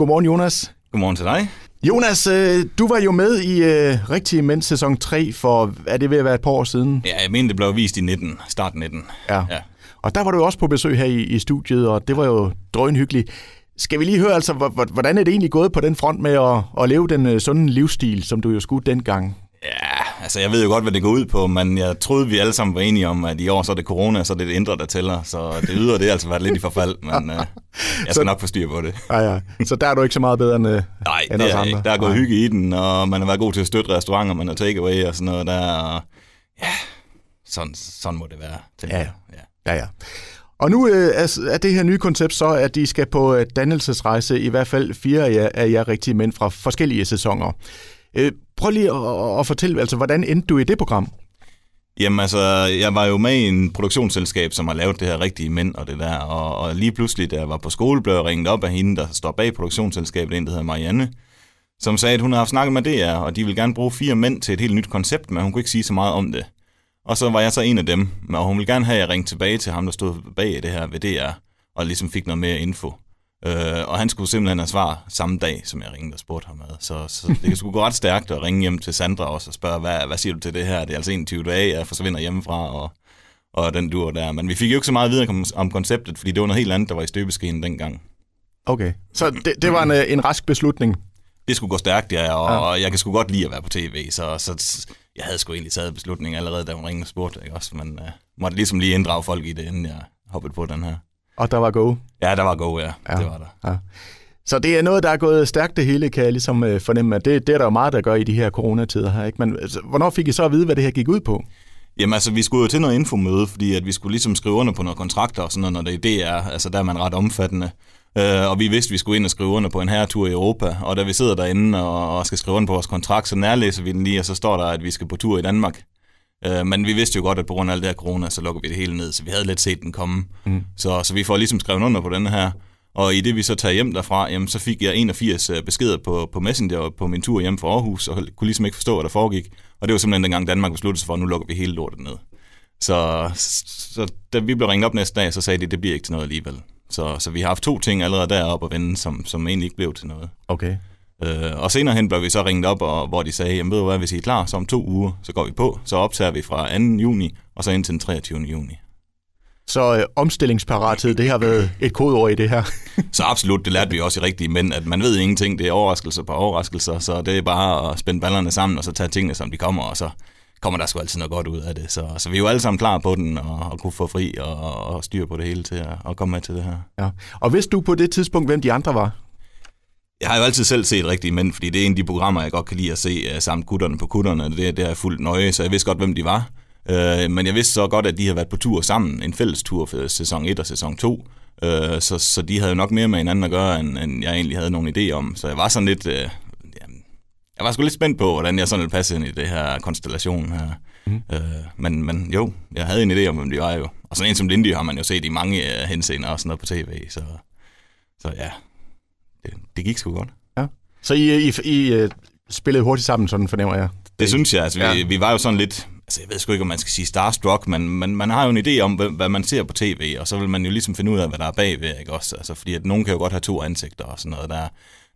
Godmorgen, Jonas. Godmorgen til dig. Jonas, øh, du var jo med i øh, Rigtig Mænd sæson 3 for, er det ved at være et par år siden? Ja, jeg mener, det blev vist i 19, start 19. Ja. ja. Og der var du også på besøg her i, i studiet, og det var jo drønhyggeligt. Skal vi lige høre, altså, hvordan er det egentlig gået på den front med at, at leve den øh, sunde livsstil, som du jo skulle dengang? Ja, altså jeg ved jo godt, hvad det går ud på, men jeg troede, vi alle sammen var enige om, at i år så er det corona, så er det det indre, der tæller. Så det yder det altså været lidt i forfald, men uh, jeg skal så, nok få styr på det. Ja, ja. Så der er du ikke så meget bedre end, uh, Nej, end det er ikke. Der er gået Nej. hygge i den, og man har været god til at støtte restauranter, man har takeaway og sådan noget der. Og ja, sådan, sådan må det være. Ja, ja. ja, ja. Og nu øh, er det her nye koncept så, at de skal på øh, dannelsesrejse, i hvert fald fire af jer, af jer rigtige mænd fra forskellige sæsoner. Øh, prøv lige at, at fortælle, altså, hvordan endte du i det program? Jamen altså, jeg var jo med i en produktionsselskab, som har lavet det her rigtige mænd og det der, og, og lige pludselig, da jeg var på skole, blev jeg ringet op af hende, der står bag produktionsselskabet, en der hedder Marianne, som sagde, at hun har snakket med DR, og de vil gerne bruge fire mænd til et helt nyt koncept, men hun kunne ikke sige så meget om det. Og så var jeg så en af dem, og hun ville gerne have, at jeg ringte tilbage til ham, der stod bag det her ved DR, og ligesom fik noget mere info. Øh, og han skulle simpelthen have svar samme dag, som jeg ringede og spurgte ham ad. Så, så det skulle gå ret stærkt at ringe hjem til Sandra også og spørge, hvad, hvad siger du til det her? Det er altså 21 dage, jeg forsvinder hjemmefra, og, og den dur der. Men vi fik jo ikke så meget videre om, om konceptet, fordi det var noget helt andet, der var i støbeskeen dengang. Okay, så det, det var en, øh, en rask beslutning? Det skulle gå stærkt, ja, og, ja. og jeg kan sgu godt lide at være på tv, så, så jeg havde sgu egentlig taget beslutningen allerede, da hun ringede og spurgte, ikke også? Men uh, måtte ligesom lige inddrage folk i det, inden jeg hoppede på den her. Og der var go? Ja, der var go, ja. ja. Det var der. Ja. Så det er noget, der er gået stærkt det hele, kan jeg ligesom uh, fornemme. At det, det er der jo meget, der gør i de her coronatider her. Ikke? Men altså, hvornår fik I så at vide, hvad det her gik ud på? Jamen altså, vi skulle jo til noget infomøde, fordi at vi skulle ligesom skrive under på nogle kontrakter og sådan noget, når det er er, altså der er man ret omfattende. Uh, og vi vidste, at vi skulle ind og skrive under på en herretur i Europa, og da vi sidder derinde og, og skal skrive under på vores kontrakt, så nærlæser vi den lige, og så står der, at vi skal på tur i Danmark. Uh, men vi vidste jo godt, at på grund af alt det her corona, så lukker vi det hele ned, så vi havde lidt set den komme. Mm. Så, så vi får ligesom skrevet under på den her. Og i det, vi så tager hjem derfra, jamen, så fik jeg 81 øh, beskeder på, på Messenger på min tur hjem fra Aarhus, og kunne ligesom ikke forstå, hvad der foregik. Og det var simpelthen dengang Danmark besluttede sig for, at nu lukker vi hele lortet ned. Så, så da vi blev ringet op næste dag, så sagde de, at det bliver ikke til noget alligevel. Så, så vi har haft to ting allerede deroppe at vende, som, som egentlig ikke blev til noget. Okay. Øh, og senere hen blev vi så ringet op, og, hvor de sagde, jamen ved du hvad, hvis I er klar, så om to uger, så går vi på. Så optager vi fra 2. juni, og så ind til den 23. juni. Så øh, omstillingsparathed, det har været et kodeord i det her. så absolut, det lærte vi også i rigtige mænd, at man ved ingenting, det er overraskelser på overraskelser, så det er bare at spænde ballerne sammen, og så tage tingene, som de kommer, og så kommer der sgu altid noget godt ud af det. Så, så vi er jo alle sammen klar på den, og, og kunne få fri og, og styr på det hele til at, at komme med til det her. Ja. Og vidste du på det tidspunkt, hvem de andre var? Jeg har jo altid selv set rigtige mænd, fordi det er en af de programmer, jeg godt kan lide at se uh, samt kutterne på kutterne. Det, det har jeg fuldt nøje, så jeg vidste godt, hvem de var. Uh, men jeg vidste så godt, at de havde været på tur sammen, en fælles tur for sæson 1 og sæson 2. Uh, så, så de havde jo nok mere med hinanden at gøre, end, end jeg egentlig havde nogen idé om. Så jeg var sådan lidt... Uh, jeg var sgu lidt spændt på, hvordan jeg sådan ville passe ind i det her konstellation her. Mm. Øh, men, men jo, jeg havde en idé om, hvem de var jo. Og sådan en som Lindy har man jo set i mange henseender og sådan noget på tv. Så, så ja, det, det gik sgu godt. Ja. Så I, I, I uh, spillede hurtigt sammen, sådan fornemmer jeg? Det, det synes jeg. Altså, ja. vi, vi var jo sådan lidt... Altså, jeg ved sgu ikke, om man skal sige starstruck, men man, man har jo en idé om, hvad, hvad man ser på tv, og så vil man jo ligesom finde ud af, hvad der er bagved, ikke også? Altså, fordi at nogen kan jo godt have to ansigter og sådan noget der.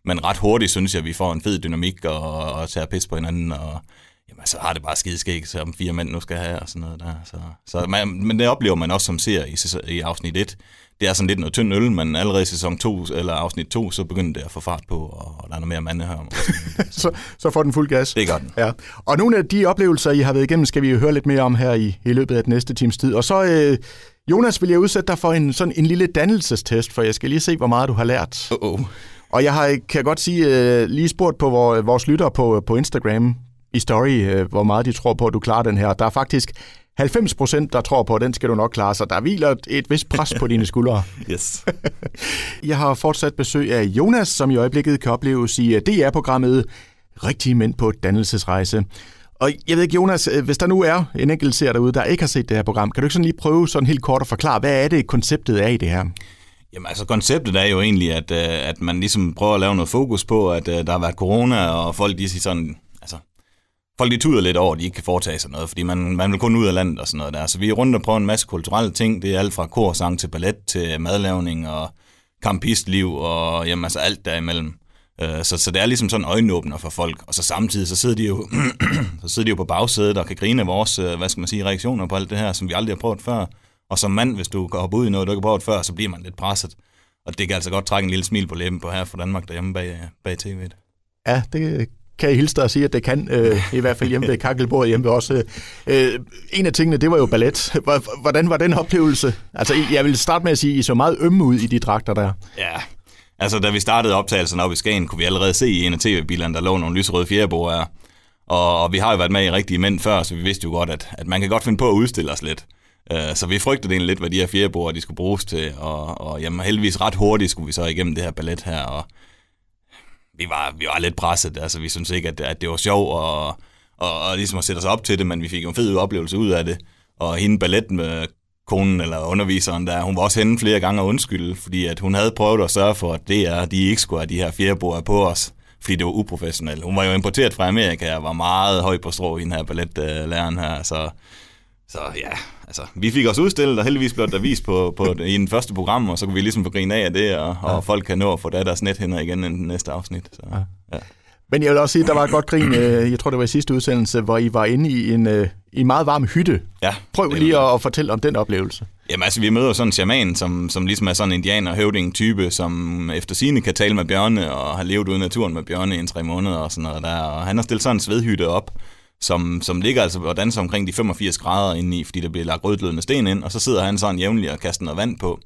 Men ret hurtigt synes jeg, at vi får en fed dynamik og, og tager pis på hinanden, og jamen, så har det bare skideskægt, som fire mænd nu skal have, og sådan noget der. Så, så man, men det oplever man også som ser i, i afsnit 1. Det er sådan lidt noget tynd øl, men allerede i sæson 2, eller afsnit 2, så begynder det at få fart på, og der er noget mere mande her. så, så får den fuld gas. Det gør den. Ja. Og nogle af de oplevelser, I har været igennem, skal vi jo høre lidt mere om her i, i løbet af den næste times tid. Og så, øh, Jonas, vil jeg udsætte dig for en, sådan en lille dannelsestest, for jeg skal lige se, hvor meget du har lært. Uh-oh. Og jeg har, kan godt sige, uh, lige spurgt på vores lyttere på, på Instagram i story, uh, hvor meget de tror på, at du klarer den her. Der er faktisk 90 procent, der tror på, at den skal du nok klare, så der hviler et, et vist pres på dine skuldre. Yes. jeg har fortsat besøg af Jonas, som i øjeblikket kan opleves i DR-programmet Rigtige Mænd på Dannelsesrejse. Og jeg ved ikke, Jonas, hvis der nu er en enkelt ser derude, der ikke har set det her program, kan du ikke sådan lige prøve sådan helt kort at forklare, hvad er det, konceptet er i det her? Jamen altså, konceptet er jo egentlig, at, øh, at man ligesom prøver at lave noget fokus på, at øh, der har været corona, og folk de sådan, folk de tuder lidt over, at de ikke kan foretage sig noget, fordi man, man vil kun ud af landet og sådan noget der. Så vi er rundt og prøver en masse kulturelle ting. Det er alt fra korsang til ballet til madlavning og kampistliv og jamen, altså alt derimellem. Øh, så, så det er ligesom sådan øjenåbner for folk, og så samtidig så sidder de jo, så sidder de jo på bagsædet og kan grine af vores, øh, hvad skal man sige, reaktioner på alt det her, som vi aldrig har prøvet før. Og som mand, hvis du går op ud i noget, du ikke har prøvet før, så bliver man lidt presset. Og det kan altså godt trække en lille smil på læben på her fra Danmark derhjemme bag, bag tv'et. Ja, det kan jeg hilse dig og sige, at det kan, øh, i hvert fald hjemme ved kakkelbordet hjemme også. Øh, øh, en af tingene, det var jo ballet. Hvordan var den oplevelse? Altså, jeg vil starte med at sige, at I så meget ømme ud i de dragter der. Ja, altså da vi startede optagelsen op i Skagen, kunne vi allerede se i en af tv-bilerne, der lå nogle lysrøde fjerdebord Og, og vi har jo været med i rigtige mænd før, så vi vidste jo godt, at, at man kan godt finde på at udstille os lidt. Øh, så vi frygtede egentlig lidt, hvad de her fjerdebord, de skulle bruges til, og, og jamen, heldigvis ret hurtigt skulle vi så igennem det her ballet her, og vi var, vi var lidt presset. Altså, vi synes ikke, at, at det var sjovt og, og, og ligesom at sætte os op til det, men vi fik en fed oplevelse ud af det. Og hende ballet med konen eller underviseren der, hun var også henne flere gange og undskylde, fordi at hun havde prøvet at sørge for, at det er, de ikke skulle have de her fjerdebord på os, fordi det var uprofessionelt. Hun var jo importeret fra Amerika og var meget høj på strå i den her balletlæreren her, så, så ja, altså, vi fik os udstillet, og heldigvis blev der vist på, på, i den første program, og så kunne vi ligesom få grine af det, og, og folk kan nå at få deres nethænder igen i den næste afsnit. Så, ja. Ja. Men jeg vil også sige, at der var et godt grin, øh, jeg tror det var i sidste udsendelse, hvor I var inde i en, øh, i en meget varm hytte. Ja, Prøv lige at, at fortælle om den oplevelse. Jamen altså, vi møder sådan en shaman, som, som ligesom er sådan en indianer høvding type, som efter sine kan tale med bjørne, og har levet ude i naturen med bjørne i en tre måneder og sådan noget der. Og han har stillet sådan en svedhytte op, som, som ligger altså og danser omkring de 85 grader inde i, fordi der bliver lagt rødglødende sten ind, og så sidder han sådan jævnligt og kaster noget vand på.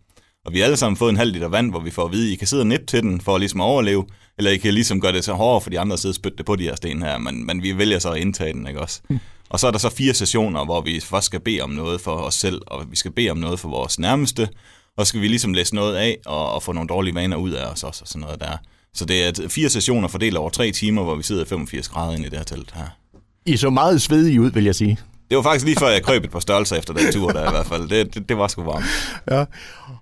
Og vi har alle sammen fået en halv liter vand, hvor vi får at vide, at I kan sidde og nippe til den for at ligesom overleve, eller I kan ligesom gøre det så hårdere, for de andre sidder og spytte det på de her sten her, men, men vi vælger så at indtage den, ikke også? Mm. Og så er der så fire sessioner, hvor vi først skal bede om noget for os selv, og vi skal bede om noget for vores nærmeste, og så skal vi ligesom læse noget af, og, og få nogle dårlige vaner ud af os også, og sådan noget der. Så det er fire sessioner fordelt over tre timer, hvor vi sidder 85 grader inde i det her telt her. I så meget svedige ud, vil jeg sige. Det var faktisk lige før, jeg krøb et par størrelser efter den tur der i hvert fald. Det, det, det var sgu varmt. Ja.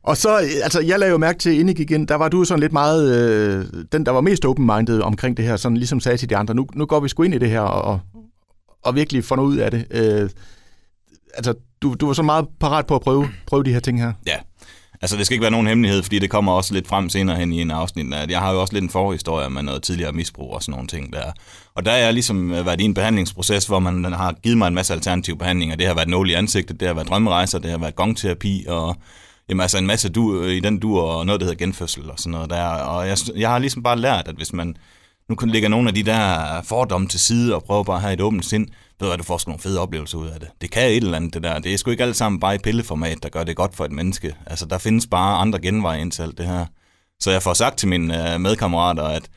Og så, altså jeg lavede jo mærke til, inden igen, der var du sådan lidt meget, øh, den der var mest open-minded omkring det her, sådan ligesom sagde til de andre, nu, nu går vi sgu ind i det her og, og virkelig får noget ud af det. Øh, altså, du, du var så meget parat på at prøve, prøve de her ting her. Ja, Altså, det skal ikke være nogen hemmelighed, fordi det kommer også lidt frem senere hen i en afsnit. At jeg har jo også lidt en forhistorie med noget tidligere misbrug og sådan nogle ting der. Og der er jeg ligesom øh, været i en behandlingsproces, hvor man har givet mig en masse alternative behandlinger. Det har været nål i ansigtet, det har været drømmerejser, det har været gongterapi og jamen, altså en masse du, i den du og noget, der hedder genfødsel og sådan noget der. Og jeg, jeg har ligesom bare lært, at hvis man nu kan lægge nogle af de der fordomme til side og prøve bare at have et åbent sind, ved du at du får nogle fede oplevelser ud af det. Det kan et eller andet, det der. Det er sgu ikke alt sammen bare i pilleformat, der gør det godt for et menneske. Altså, der findes bare andre genveje ind til alt det her. Så jeg får sagt til mine øh, medkammerater, at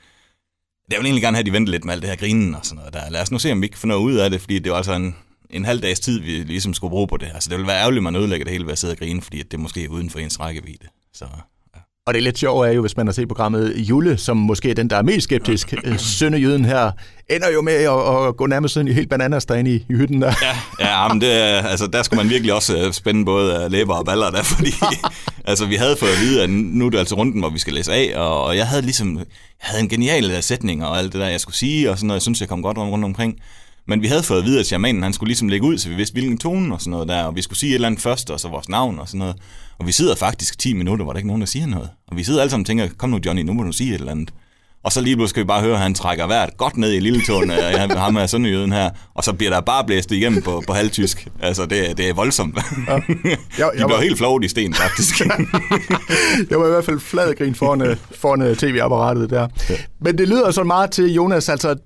jeg vil egentlig gerne have, at de venter lidt med alt det her grinen og sådan noget der. Lad os nu se, om vi ikke får noget ud af det, fordi det var altså en, en halv dags tid, vi ligesom skulle bruge på det. Altså, det vil være ærgerligt, at man ødelægger det hele ved at sidde og grine, fordi det er måske uden for ens rækkevidde. Så og det er lidt sjovt er jo, hvis man har set programmet Jule, som måske er den, der er mest skeptisk. Øh, Sønderjyden her ender jo med at, at gå nærmest sådan helt bananas derinde i, i hytten der. Ja, ja men det, altså, der skulle man virkelig også øh, spænde både læber og baller der, fordi altså, vi havde fået at vide, at nu er det altså runden, hvor vi skal læse af, og jeg havde ligesom jeg havde en genial sætning og alt det der, jeg skulle sige, og sådan noget, jeg synes, jeg kom godt rundt omkring. Men vi havde fået at vide, at shamanen han skulle ligesom lægge ud, så vi vidste, hvilken tone og sådan noget der, og vi skulle sige et eller andet først, og så vores navn og sådan noget. Og vi sidder faktisk 10 minutter, hvor der ikke nogen, der siger noget. Og vi sidder alle sammen og tænker, kom nu Johnny, nu må du sige et eller andet. Og så lige pludselig skal vi bare høre, at han trækker hvert godt ned i lille tåen af ham af sådan jøden her, og så bliver der bare blæst igennem på, på halvtysk. Altså, det, det er voldsomt. Ja. Jeg, jeg De bliver var... helt flove i sten, faktisk. jeg var i hvert fald flad grin foran, øh, foran øh, tv-apparatet der. Ja. Men det lyder så meget til, Jonas, altså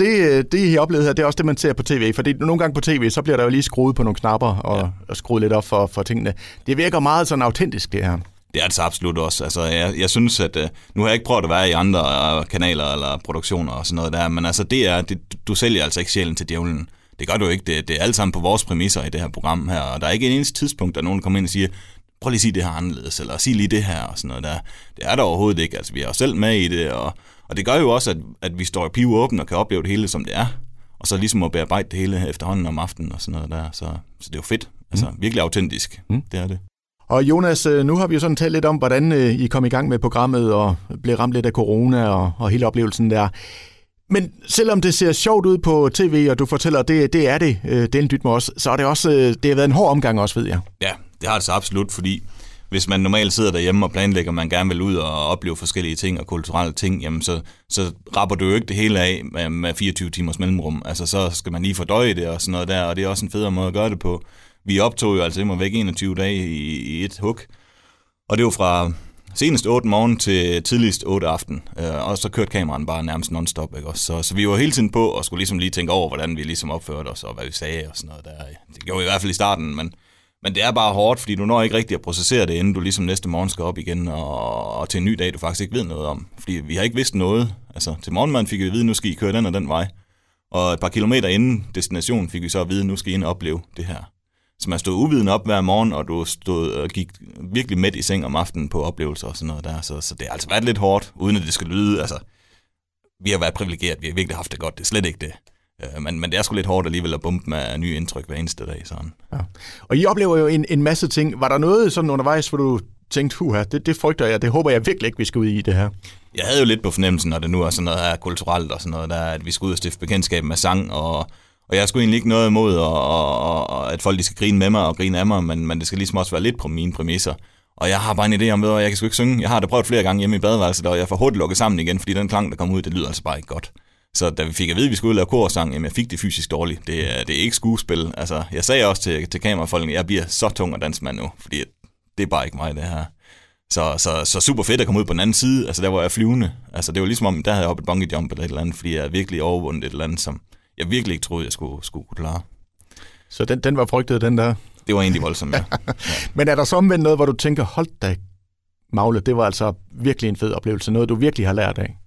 det, det, I har oplevet her, det er også det, man ser på tv. Fordi nogle gange på tv, så bliver der jo lige skruet på nogle knapper og, ja. og skruet lidt op for, for tingene. Det virker meget sådan autentisk, det her. Det er det så absolut også. Altså, jeg, jeg synes, at uh, nu har jeg ikke prøvet at være i andre uh, kanaler eller produktioner og sådan noget der, men altså, det er, det, du sælger altså ikke sjælen til djævlen. Det gør du ikke. Det, det er alt sammen på vores præmisser i det her program her, og der er ikke en eneste tidspunkt, der nogen kommer ind og siger, prøv lige at sige det her anderledes, eller sig lige det her og sådan noget der. Det er der overhovedet ikke. Altså, vi er jo selv med i det, og og det gør jo også, at, at vi står i pive åben og kan opleve det hele, som det er. Og så ligesom at bearbejde det hele efterhånden om aftenen og sådan noget der. Så, så det er jo fedt. Altså mm. virkelig autentisk. Mm. Det er det. Og Jonas, øh, nu har vi jo sådan talt lidt om, hvordan øh, I kom i gang med programmet og blev ramt lidt af corona og, og hele oplevelsen der. Men selvom det ser sjovt ud på tv, og du fortæller, det, det er det, øh, den dyt med os, så er det også, det har været en hård omgang også, ved jeg. Ja, det har det så absolut, fordi hvis man normalt sidder derhjemme og planlægger, at man gerne vil ud og opleve forskellige ting og kulturelle ting, jamen så, så rapper du jo ikke det hele af med, med 24 timers mellemrum. Altså så skal man lige fordøje det og sådan noget der, og det er også en federe måde at gøre det på. Vi optog jo altså immer væk 21 dage i, i et hug, og det var fra senest 8 morgen til tidligst 8 aften, øh, og så kørte kameraen bare nærmest non-stop, ikke også? Så, så vi var hele tiden på og skulle ligesom lige tænke over, hvordan vi ligesom opførte os, og hvad vi sagde og sådan noget der. Det gjorde vi i hvert fald i starten, men, men det er bare hårdt, fordi du når ikke rigtig at processere det, inden du ligesom næste morgen skal op igen, og, og til en ny dag, du faktisk ikke ved noget om. Fordi vi har ikke vidst noget. Altså, til morgenmaden fik vi at vide, nu skal I køre den og den vej. Og et par kilometer inden destinationen fik vi så at vide, nu skal I ind og opleve det her. Så man stod uviden op hver morgen, og du stod og gik virkelig med i seng om aftenen på oplevelser og sådan noget der. Så, så det har altså været lidt hårdt, uden at det skal lyde. Altså, vi har været privilegeret, vi har virkelig haft det godt, det er slet ikke det. Øh, men, men det er sgu lidt hårdt alligevel at bumpe med nye indtryk hver eneste dag. Sådan. Ja. Og I oplever jo en, en masse ting. Var der noget sådan undervejs, hvor du tænkte, huha, det, det frygter jeg, det håber jeg virkelig ikke, vi skal ud i det her? Jeg havde jo lidt på fornemmelsen, når det nu er sådan noget her kulturelt og sådan noget der, at vi skulle ud og stifte bekendtskab med sang og og jeg skulle egentlig ikke noget imod, og, og, og, at folk de skal grine med mig og grine af mig, men, men det skal ligesom også være lidt på mine præmisser. Og jeg har bare en idé om, at jeg kan sgu ikke synge. Jeg har det prøvet flere gange hjemme i badeværelset, og jeg får hurtigt lukket sammen igen, fordi den klang, der kom ud, det lyder altså bare ikke godt. Så da vi fik at vide, at vi skulle ud og lave korsang, jamen jeg fik det fysisk dårligt. Det er, det er ikke skuespil. Altså, jeg sagde også til, til kamerafolkene, at jeg bliver så tung at danse nu, fordi det er bare ikke mig, det her. Så, så, så super fedt at komme ud på den anden side, altså der var jeg flyvende. Altså det var ligesom om, der havde jeg hoppet bungee jump eller et eller andet, fordi jeg virkelig overvundet et eller andet, som, jeg virkelig ikke troede, jeg skulle, skulle kunne klare. Så den, den var frygtet, den der? Det var egentlig voldsomt, ja. ja. Men er der så omvendt noget, hvor du tænker, hold da, Magle, det var altså virkelig en fed oplevelse, noget du virkelig har lært af?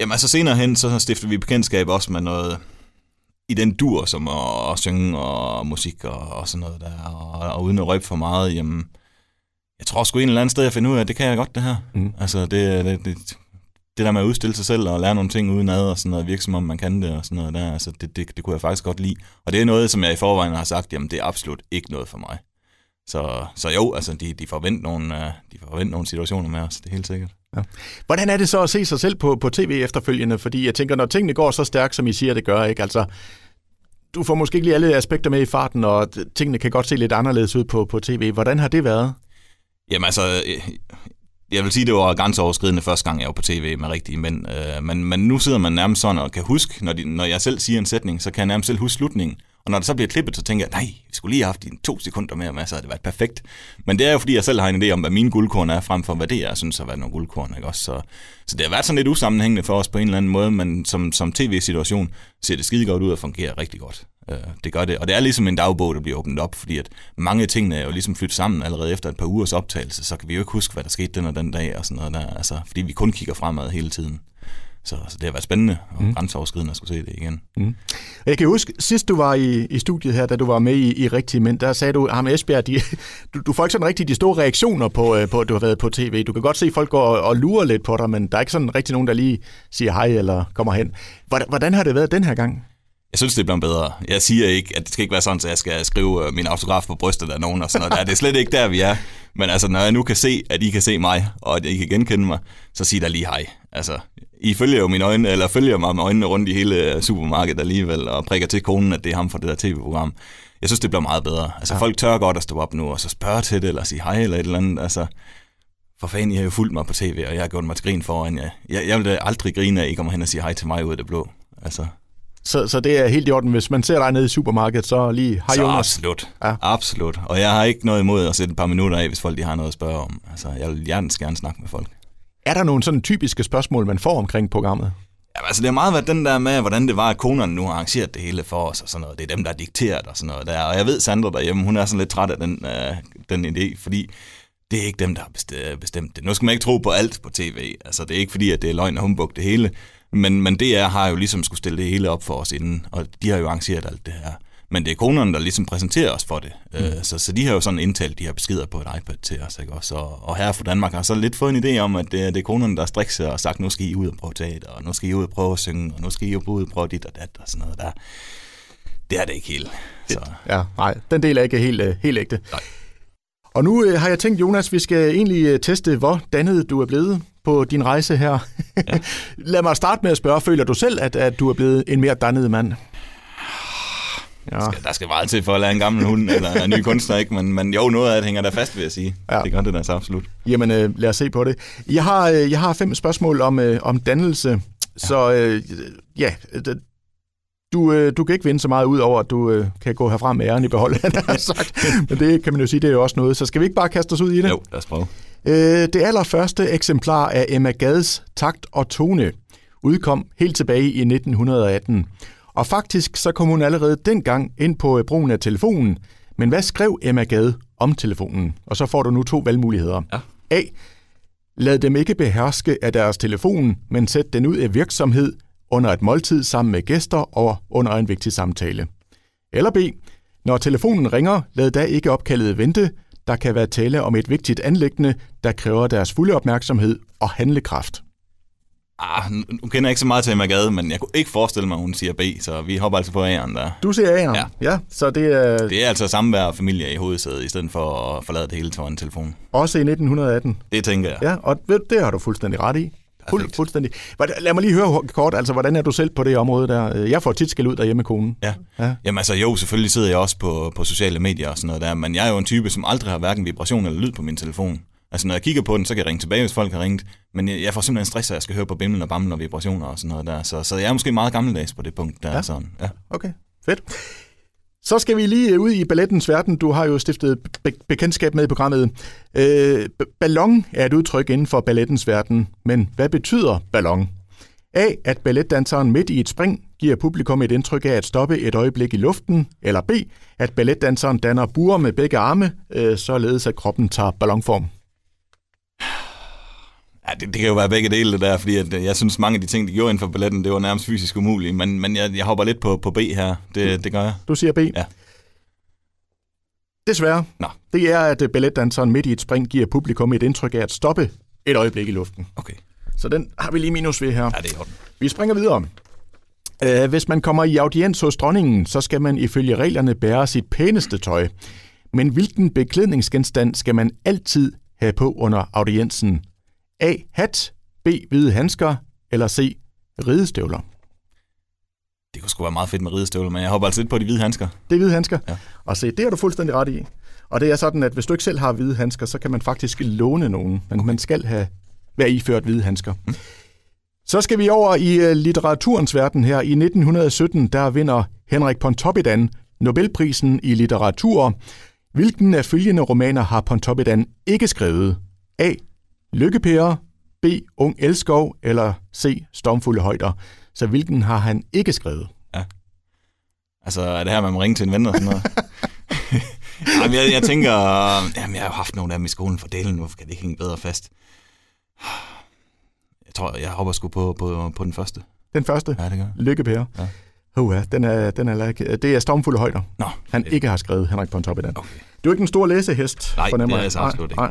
Jamen altså senere hen, så stiftede vi bekendtskab også med noget i den dur, som at, at synge og musik og, og sådan noget der, og, og uden at røbe for meget, jamen, jeg tror sgu en eller anden sted, jeg finder ud af, at det kan jeg godt det her. Mm. Altså det, det, det, det der med at udstille sig selv og lære nogle ting uden ad og sådan noget, virke som om man kan det og sådan noget der, altså det, det, det kunne jeg faktisk godt lide. Og det er noget, som jeg i forvejen har sagt, jamen det er absolut ikke noget for mig. Så, så jo, altså de, de, forventer nogle, øh, de forventer nogle situationer med os, det er helt sikkert. Ja. Hvordan er det så at se sig selv på, på tv efterfølgende? Fordi jeg tænker, når tingene går så stærkt, som I siger, det gør, ikke? Altså, du får måske ikke lige alle aspekter med i farten, og tingene kan godt se lidt anderledes ud på, på tv. Hvordan har det været? Jamen altså, øh, jeg vil sige, det var grænseoverskridende første gang, jeg var på tv med rigtige mænd. Øh, men, men nu sidder man nærmest sådan og kan huske, når, de, når jeg selv siger en sætning, så kan jeg nærmest selv huske slutningen. Og når det så bliver klippet, så tænker jeg, nej, vi skulle lige have haft dine to sekunder mere med, så havde det været perfekt. Men det er jo, fordi jeg selv har en idé om, hvad mine guldkorn er, frem for hvad det er, jeg synes har været nogle guldkorn. Ikke? Også, så, så det har været sådan lidt usammenhængende for os på en eller anden måde, men som, som tv-situation ser det skide godt ud og fungerer rigtig godt. Øh, det gør det. Og det er ligesom en dagbog, der bliver åbnet op, fordi at mange af tingene er jo ligesom flyttet sammen allerede efter et par ugers optagelse, så kan vi jo ikke huske, hvad der skete den og den dag og sådan noget der, altså, fordi vi kun kigger fremad hele tiden. Så, så det har været spændende og mm. grænseoverskridende at skulle se det igen. Mm. Jeg kan huske, sidst du var i, i studiet her, da du var med i, i Rigtige Mænd, der sagde du, ham Esbjerg, de, du, du får ikke sådan rigtig de store reaktioner på, øh, på, at du har været på tv. Du kan godt se, at folk går og, og lurer lidt på dig, men der er ikke sådan rigtig nogen, der lige siger hej eller kommer hen. Hvordan, hvordan har det været den her gang? Jeg synes, det er blevet bedre. Jeg siger ikke, at det skal ikke være sådan, at jeg skal skrive øh, min autograf på brystet af nogen og sådan noget. Det er slet ikke der, vi er. Men altså, når jeg nu kan se, at I kan se mig, og at I kan genkende mig, så sig der lige hej. Altså, I følger jo mine øjne, eller følger mig med øjnene rundt i hele supermarkedet alligevel, og prikker til konen, at det er ham fra det der tv-program. Jeg synes, det bliver meget bedre. Altså, ja. folk tør godt at stå op nu, og så spørge til det, eller sige hej, eller et eller andet. Altså, for fanden, I har jo fulgt mig på tv, og jeg har gjort mig til grin foran jer. Jeg, jeg vil aldrig grine at I kommer hen og siger hej til mig ud af det blå. Altså, så, så det er helt i orden. Hvis man ser dig nede i supermarkedet, så lige hej Jonas. absolut. Ja. Absolut. Og jeg har ikke noget imod at sætte et par minutter af, hvis folk de har noget at spørge om. Altså, jeg vil gerne, gerne snakke med folk. Er der nogle sådan typiske spørgsmål, man får omkring programmet? Ja, altså det har meget været den der med, hvordan det var, at konerne nu har arrangeret det hele for os og sådan noget. Det er dem, der har dikteret og sådan noget der. Og jeg ved, Sandra derhjemme, hun er sådan lidt træt af den, øh, den idé, fordi det er ikke dem, der har bestemt det. Nu skal man ikke tro på alt på tv. Altså det er ikke fordi, at det er løgn og humbug det hele. Men, men DR har jo ligesom skulle stille det hele op for os inden, og de har jo arrangeret alt det her. Men det er konerne, der ligesom præsenterer os for det. Mm. Øh, så, så de har jo sådan indtalt de her beskeder på et iPad til os. Ikke? Også, og, og her for Danmark har så lidt fået en idé om, at det, det er konerne, der strikker sig og sagt, nu skal I ud og prøve teater, og nu skal I ud og prøve at synge, og nu skal I ud og prøve dit og dat og sådan noget der. Det er det ikke helt. Så. Ja, nej, den del er ikke helt, øh, helt ægte. Nej. Og nu øh, har jeg tænkt, Jonas, vi skal egentlig øh, teste, hvor dannet du er blevet på din rejse her. Ja. Lad mig starte med at spørge, føler du selv, at, at du er blevet en mere dannet mand? Ja. Der, skal, der skal meget til for at lære en gammel hund eller en ny kunstner, ikke? Men, men jo, noget af det hænger der fast, vil jeg sige. Ja. Det gør det da så absolut. Jamen, øh, lad os se på det. Jeg har, øh, jeg har fem spørgsmål om, øh, om dannelse, ja. så øh, ja, du, øh, du kan ikke vinde så meget ud over, at du øh, kan gå herfra med æren i behold, han har sagt. Men det kan man jo sige, det er jo også noget. Så skal vi ikke bare kaste os ud i det? Jo, lad os prøve. Øh, det allerførste eksemplar af Emma Gads Takt og Tone udkom helt tilbage i 1918. Og faktisk så kom hun allerede dengang ind på øh, brugen af telefonen. Men hvad skrev Emma Gad om telefonen? Og så får du nu to valgmuligheder. Ja. A. Lad dem ikke beherske af deres telefon, men sæt den ud af virksomhed under et måltid sammen med gæster og under en vigtig samtale. Eller B. Når telefonen ringer, lad da ikke opkaldet vente. Der kan være tale om et vigtigt anlæggende, der kræver deres fulde opmærksomhed og handlekraft. Ah, nu kender jeg ikke så meget til Emma Gade, men jeg kunne ikke forestille mig, at hun siger B, så vi hopper altså på A'eren der. Du ser A'eren. Ja. ja. Så det er Det er altså samvær og familie i hovedsædet, i stedet for at forlade det hele til en telefon. også i 1918. Det tænker jeg. Ja, og det har du fuldstændig ret i. Fuld, fuldstændig. Lad mig lige høre kort, altså hvordan er du selv på det område der? Jeg får tit skæld ud derhjemme med konen. Ja. Ja. Jamen altså jo, selvfølgelig sidder jeg også på, på sociale medier og sådan noget der, men jeg er jo en type, som aldrig har hverken vibration eller lyd på min telefon. Altså når jeg kigger på den, så kan jeg ringe tilbage, hvis folk har ringet, men jeg, jeg får simpelthen stress, at jeg skal høre på bimlen og bamlen og vibrationer og sådan noget der. Så, så jeg er måske meget gammeldags på det punkt der. Ja. Sådan. Ja. Okay, fedt. Så skal vi lige ud i ballettens verden. Du har jo stiftet be- bekendtskab med i programmet. Øh, ballon er et udtryk inden for ballettens verden, men hvad betyder ballon? A. At balletdanseren midt i et spring giver publikum et indtryk af at stoppe et øjeblik i luften. Eller B. At balletdanseren danner buer med begge arme, øh, således at kroppen tager ballonform. Ja, det, det kan jo være begge dele det der, fordi at, øh, jeg synes, mange af de ting, de gjorde inden for balletten, det var nærmest fysisk umuligt, men, men jeg, jeg hopper lidt på, på B her. Det, det gør jeg. Du siger B? Ja. Desværre. Nå. Det er, at øh, balletdanseren midt i et spring giver publikum et indtryk af at stoppe et øjeblik i luften. Okay. Så den har vi lige minus ved her. Ja, det er orden. Vi springer videre. Øh, Hvis man kommer i audiens hos dronningen, så skal man ifølge reglerne bære sit pæneste tøj. Men hvilken beklædningsgenstand skal man altid have på under audiensen? A. Hat, B. Hvide handsker, eller C. Ridestøvler. Det kunne sgu være meget fedt med ridestøvler, men jeg hopper altså lidt på de hvide handsker. Det er hvide handsker. Ja. Og se, det har du fuldstændig ret i. Og det er sådan, at hvis du ikke selv har hvide handsker, så kan man faktisk låne nogen. Men okay. man skal have være iført hvide handsker. Mm. Så skal vi over i uh, litteraturens verden her. I 1917, der vinder Henrik Pontoppidan Nobelprisen i litteratur. Hvilken af følgende romaner har Pontoppidan ikke skrevet? A. Lykkepære, B. Ung Elskov, eller C. Stormfulde højder. Så hvilken har han ikke skrevet? Altså, er det her, man må ringe til en ven og sådan noget? jamen, jeg, jeg tænker, jamen, jeg har jo haft nogle af dem i skolen for delen, hvorfor kan det ikke hænge bedre fast? Jeg tror, jeg hopper sgu på, på, på den første. Den første, Ja, det gør jeg. Lykkepære. Ja. Ja, den er, den er, like- det er Stormfulde højder. Nå, Han ikke har skrevet Henrik Pontoppidan. okay. Du er ikke en stor læsehest, Nej, fornemmer det er jeg. jeg så absolut ikke.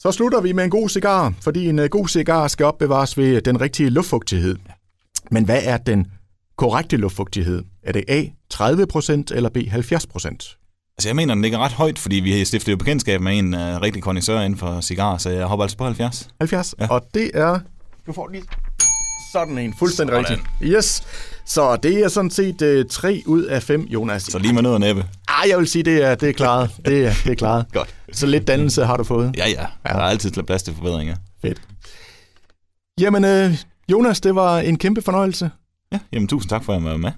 Så slutter vi med en god cigar, fordi en øh, god cigar skal opbevares ved den rigtige luftfugtighed. Men hvad er den korrekte luftfugtighed? Er det A 30% eller B 70%? Altså, jeg mener, den ligger ret højt, fordi vi stiftede jo bekendtskab med en uh, rigtig kondensør inden for cigarer, så jeg hopper altså på 70. 70, ja. Ja. og det er... Du får lige sådan en, fuldstændig Sådan. rigtig. Yes, så det er sådan set øh, 3 ud af 5, Jonas. Så lige med noget næppe. Ah, jeg vil sige, det er, det er klaret. Det er, det er klaret. Godt. Så lidt dannelse har du fået. Ja, ja. Der er altid plads til forbedringer. Fedt. Jamen, øh, Jonas, det var en kæmpe fornøjelse. Ja, jamen tusind tak for, at jeg var med.